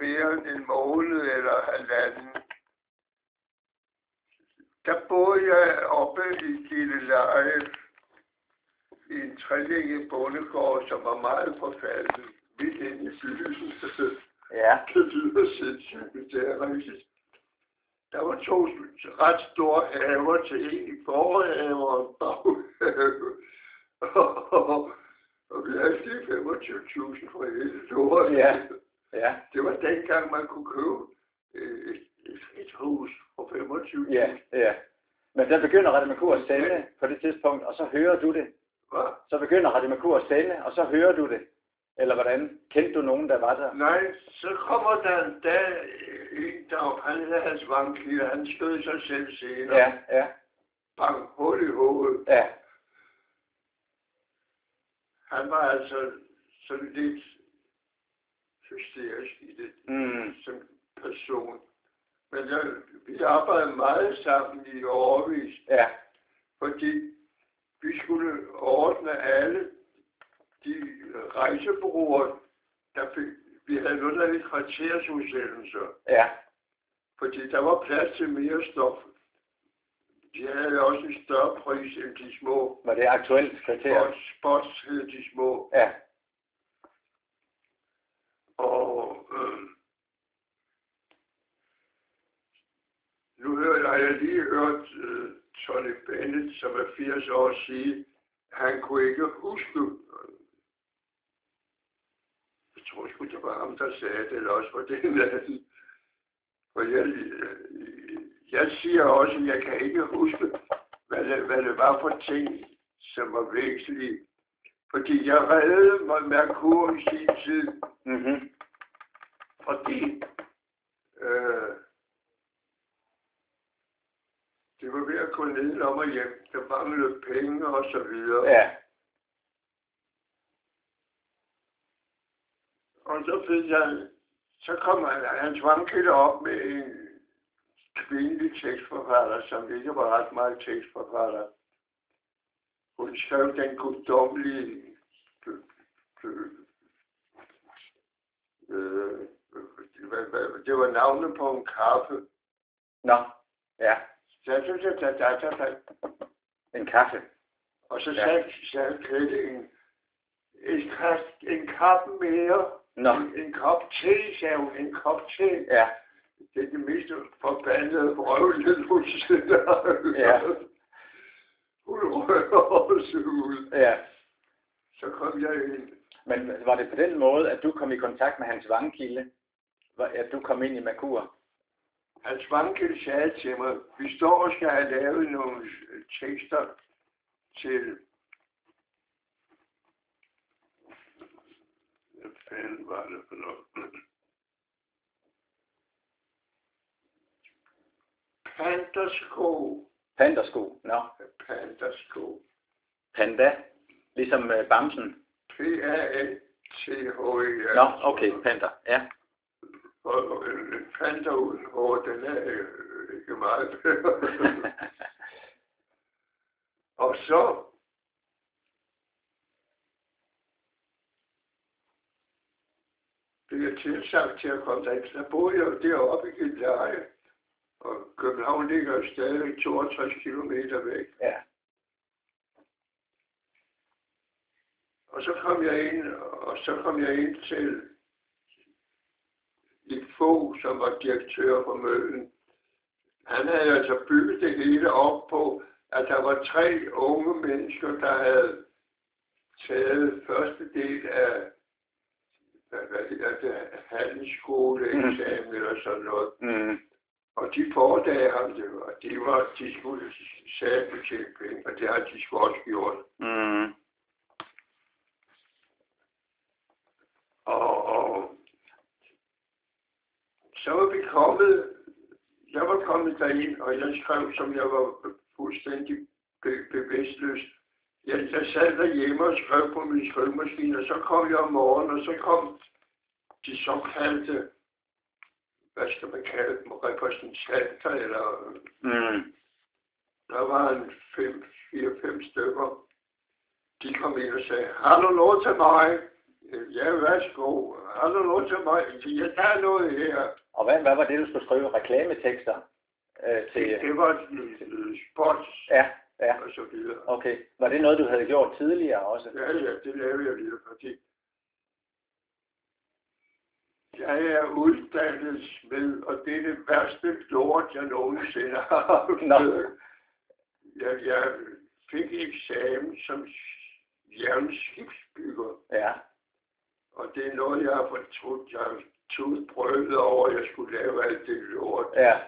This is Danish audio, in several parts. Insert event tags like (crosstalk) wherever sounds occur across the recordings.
mere end en måned eller halvanden, der boede jeg oppe i Gilleleje i en trillinge bondegård, som var meget forfalden, midt inde i byen. Ja. Det lyder sindssygt, men det er rigtigt. Der var to ret store haver til en i forhave og en baghave. (laughs) Og, vi havde lige 25.000 for hele lortet. Ja. Dengang, man kunne købe øh, et, hus for 25.000. Ja, ja. Men der begynder Rademakur at sende på det tidspunkt, og så hører du det. Hva? Så begynder Rademakur at sende, og så hører du det. Eller hvordan? Kendte du nogen, der var der? Nej, så kommer der en dag en dag, han havde hans vanklide, han skød sig selv senere. Ja, ja, Bang, hul i hovedet. ja. Han var altså sådan lidt hysterisk i det Mm. som person. Men jeg, vi arbejdede meget sammen i årvis, Ja, fordi vi skulle ordne alle de rejsebureauer, der fik, vi havde noget, der hed kvartersudsendelser, ja, fordi der var plads til mere stof. De havde også en større pris end de små. var det aktuelt kvarter? Spots, spots hed de små. Ja, Og øh, nu hører jeg, lige hørt øh, Tony Bennett, som er 80 år, sige, han kunne ikke huske. Jeg tror sgu, det var ham, der sagde det, eller også var det en anden. For jeg, øh, jeg siger også, at jeg kan ikke huske, hvad det, hvad det var for ting, som var væsentlige. Fordi jeg reddede mig Merkur i sin tid, mhm, fordi øh, det var ved at gå om og hjem. Der manglede penge og så videre. ja, Og så fik jeg, så kom han, hans vankede op med en kvindelig tekstforfatter, som ikke var ret meget tekstforfatter. Hun skrev den guddommelige øh, øh, hvad- det var navnet på en kaffe. nå, ja, så da, da, da, der da, en kaffe. Og så Ja. sagde, sagde kællingen, en, en kop mere, Nå, en, en kop te, sagde hun, en kop te. ja, Det er det mest forbandede vrøvl, hun sidder. Ja. Hun rører også ud. ja. Så kom jeg ind. Men var det på den måde, at du kom i kontakt med hans vangkilde? At du kom ind i Makur? Hans vankel sagde til mig, vi står og skal have lavet nogle tekster til... Hvad fanden var det for noget? Pandersko. Pandersko? Nå, Pandersko. panda? Ligesom uh, Bamsen? P-A-N-T-H-E-R. Nå, okay, panda, ja. Og en panter uden hår, den er øh, ikke meget. (laughs) Og så blev jeg tilsagt til at komme derind. Så boede jeg deroppe i Gilleleje. Og København ligger stadig 62 kilometer væk. ja. Og så kom jeg ind, og så kom jeg ind til et få, som var direktør for møllen. Han havde altså bygget det hele op på, at der var tre unge mennesker, der havde taget første del af hvad, hedder det, handelsskoleeksamen eller sådan noget. Mm. Og de foredage ham det, og de, var, de skulle sætte til penge, og det har de sgu også gjort. Mm. Og så var vi kommet, jeg var kommet derind, og jeg skrev, som jeg var fuldstændig be- bevidstløs. Jeg, jeg sad derhjemme og skrev på min skrivemaskine, og så kom jeg om morgenen, og så kom de såkaldte, hvad skal man kalde dem, repræsentanter, eller Mm. der var en fem, fire, fem stykker. De kom ind og sagde, har du noget til mig? Ja, værsgo. Har du noget til mig? Jeg tager noget her. Og hvad, hvad var det, du skulle skrive? Reklametekster? Øh, til, Det, det var øh, sport ja, ja, og så videre. okay. Var det noget, du havde gjort tidligere også? Ja, ja, det lavede jeg lige, fordi jeg er uddannet smed, og det er det værste lort, jeg nogensinde har haft. Jeg, jeg fik eksamen som jernskibsbygger, Ja, og det er noget, jeg har fortrudt. Jeg har tudprøvet over, at jeg skulle lave alt det lort. ja,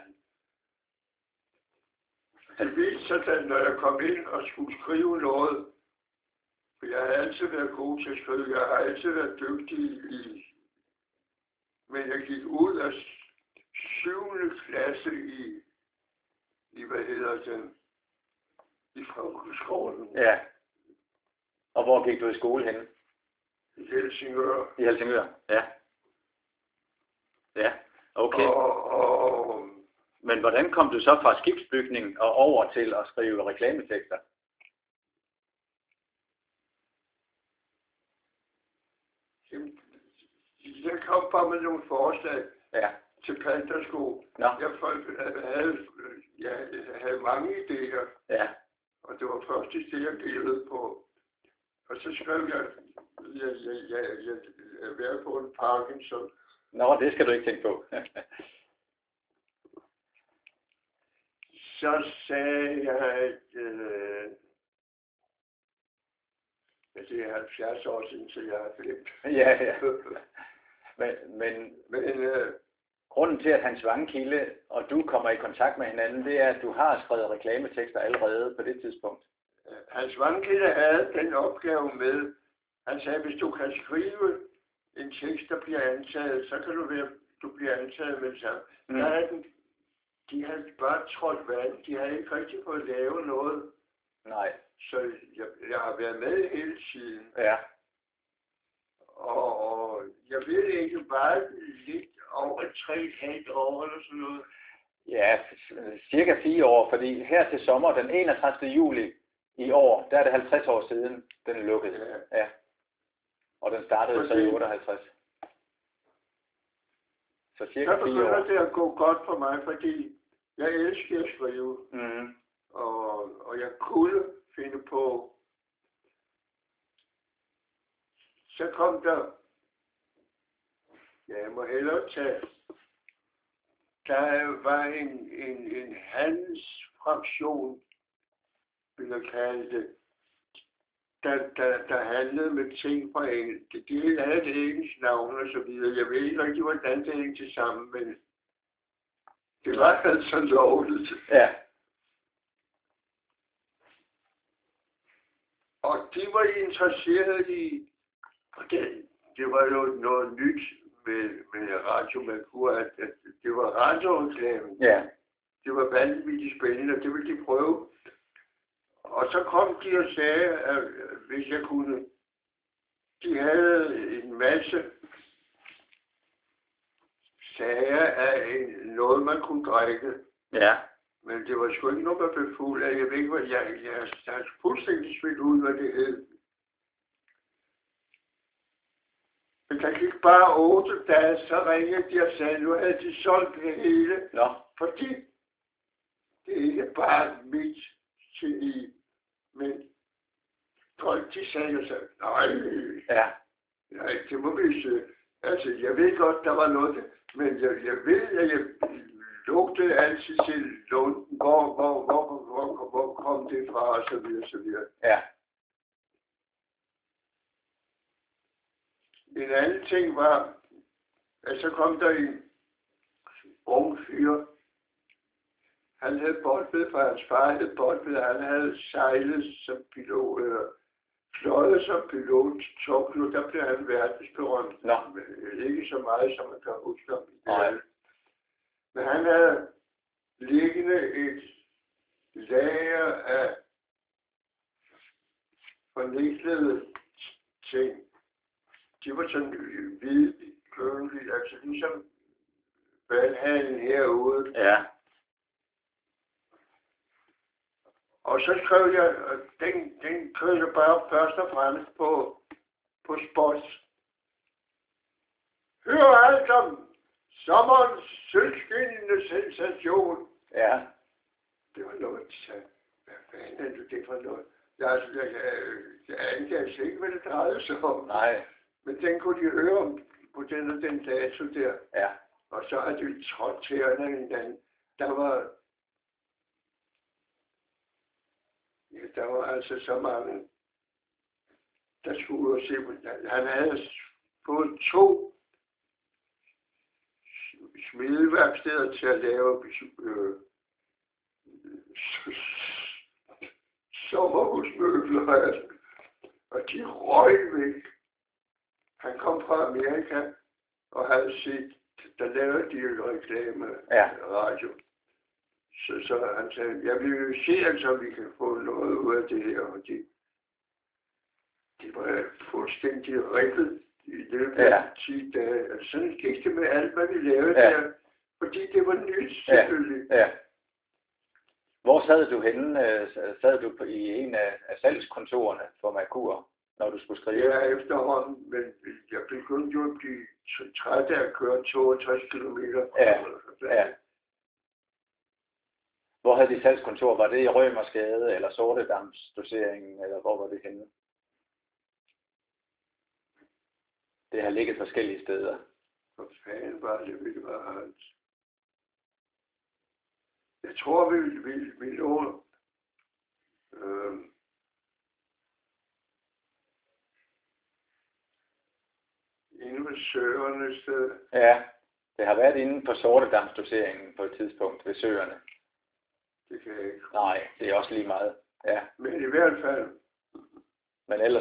Det viste sig, at når jeg kom ind og skulle skrive noget, for jeg har altid været god til at skrive, jeg har altid været dygtig i, men jeg gik ud af syvende klasse i, i hvad hedder det, i folkeskolen ja. Og hvor gik du i skole henne? I Helsingør. I Helsingør? Ja. Ja, okay. Og, og, Men hvordan kom du så fra skibsbygning og over til at skrive reklametekster? jamen, jeg kom bare med nogle forslag Ja. til Pantersko. Nå, Jeg havde, jeg havde mange idéer. ja. Og det var først det, jeg gældede på. Og så skrev jeg, jeg, jeg, jeg, jeg, jeg er få en Parkinson. Nå, det skal du ikke tænke på. (laughs) Så sagde jeg, at øh, det er 70 år siden, så jeg er flimt. (laughs) ja, ja. Men, men Men øh, grunden til, at Hans Vangkilde og du kommer i kontakt med hinanden, det er, at du har skrevet reklametekster allerede på det tidspunkt. Hans Vankilde havde den opgave med, han sagde, hvis du kan skrive en tekst, der bliver antaget, så kan du være, du bliver antaget med det samme. Mm. Der havde den, de havde bare trådt vand, de havde ikke rigtig fået lavet noget, Nej, så jeg, jeg har været med hele tiden. ja. Og, og jeg ved ikke, bare lidt over tre et halvt år eller sådan noget. Ja, cirka fire år, fordi her til sommer, den 31. juli i år, der er det 50 år siden, den lukkede. Ja. Ja. Og den startede så i 58. Så cirka fire begynder det at gå godt for mig, fordi jeg elsker at skrive. Mm. og, og jeg kunne finde på. Så kom der, ja, jeg må hellere tage, der var en, en, en handelsfraktion, vil jeg kalde det, der, der, der handlede med ting fra engelsk. De, de havde et engelsk navn og så videre. Jeg ved ikke rigtig, hvordan det hængte til sammen, men det var (laughs) altså lovligt. Ja, Og de var interesserede i, og det, det var jo noget nyt med, med Radio Merkur, at, at det var radioreklamen. ja, Det var vanvittigt spændende, og det ville de prøve. Og så kom de og sagde, at hvis jeg kunne, de havde en masse sager af en, noget, man kunne drikke. ja, Men det var sgu ikke noget, man blev fuld af. Jeg ved ikke, hvad jeg, jeg, jeg har fuldstændig smidt ud, hvad det hed. Men der gik bare otte dage, så ringede de og sagde, nu havde de solgt det hele. nå, Fordi det er ikke bare mit geni, men folk de sagde jo så, nej, ja, nej, det må vi se. Altså, jeg ved godt, der var noget, men jeg, jeg ved, at jeg lugtede altid til lunden, hvor, hvor, hvor, hvor, hvor, hvor kom det fra, og så videre, så videre. ja, En anden ting var, at så kom der en ung fyr. Han havde boldved, for hans far havde boldved. Han havde sejlet som pilot, eller fløjet som pilot til Tokyo. Der blev han verdensberømt. Nå. Ikke så meget, som man kan huske om i dag. Men han havde liggende et lager af forniklede ting. De var sådan hvide, kølige, altså ligesom vandhallen herude. ja, Og så skrev jeg, den, den kørte bare først og fremmest på, på spot. Hør alt om sommerens sølvskinnende sensation. Ja. Det var noget, de sagde. Hvad fanden er det for noget? Jeg, altså, jeg, jeg, jeg angav ikke, hvad det drejede sig om. Nej. Men den kunne de høre om på den og den dato der. Ja. Og så er det trådt til hinanden. Der var Ja, der var altså så mange, der skulle ud og se på. Han havde fået to smideværksteder til at lave øh, sommerhusmøbler, og de røg væk. Han kom fra Amerika og havde set, der lavede de jo reklame Ja. radio. Så, så han sagde, jeg vil jo se, altså, om vi kan få noget ud af det her, og de, de var fuldstændig ribbet i løbet af Ja. 10 dage. Altså, sådan gik det med alt, hvad vi lavede Ja. der, fordi det var nyt, Ja. selvfølgelig. Ja. Hvor sad du henne? øh, Sad du på, i en af, af salgskontorene for Merkur, når du skulle skrive? Ja, efterhånden, men jeg begyndte jo at blive træt af at køre 62 km. Ja, ja. Hvor havde de salgskontor? Var det i Rømersgade eller Sortedamsdoseringen, eller hvor var det henne? Det har ligget forskellige steder. Hvor fanden var det, vi var hans? Jeg tror, vi, vi, vi lå... Øh, inde ved Søerne sted. Ja, det har været inde på Sortedamsdoseringen på et tidspunkt ved søerne. Det kan jeg ikke. Nej, det er også lige meget. Ja, Men i hvert fald, men ellers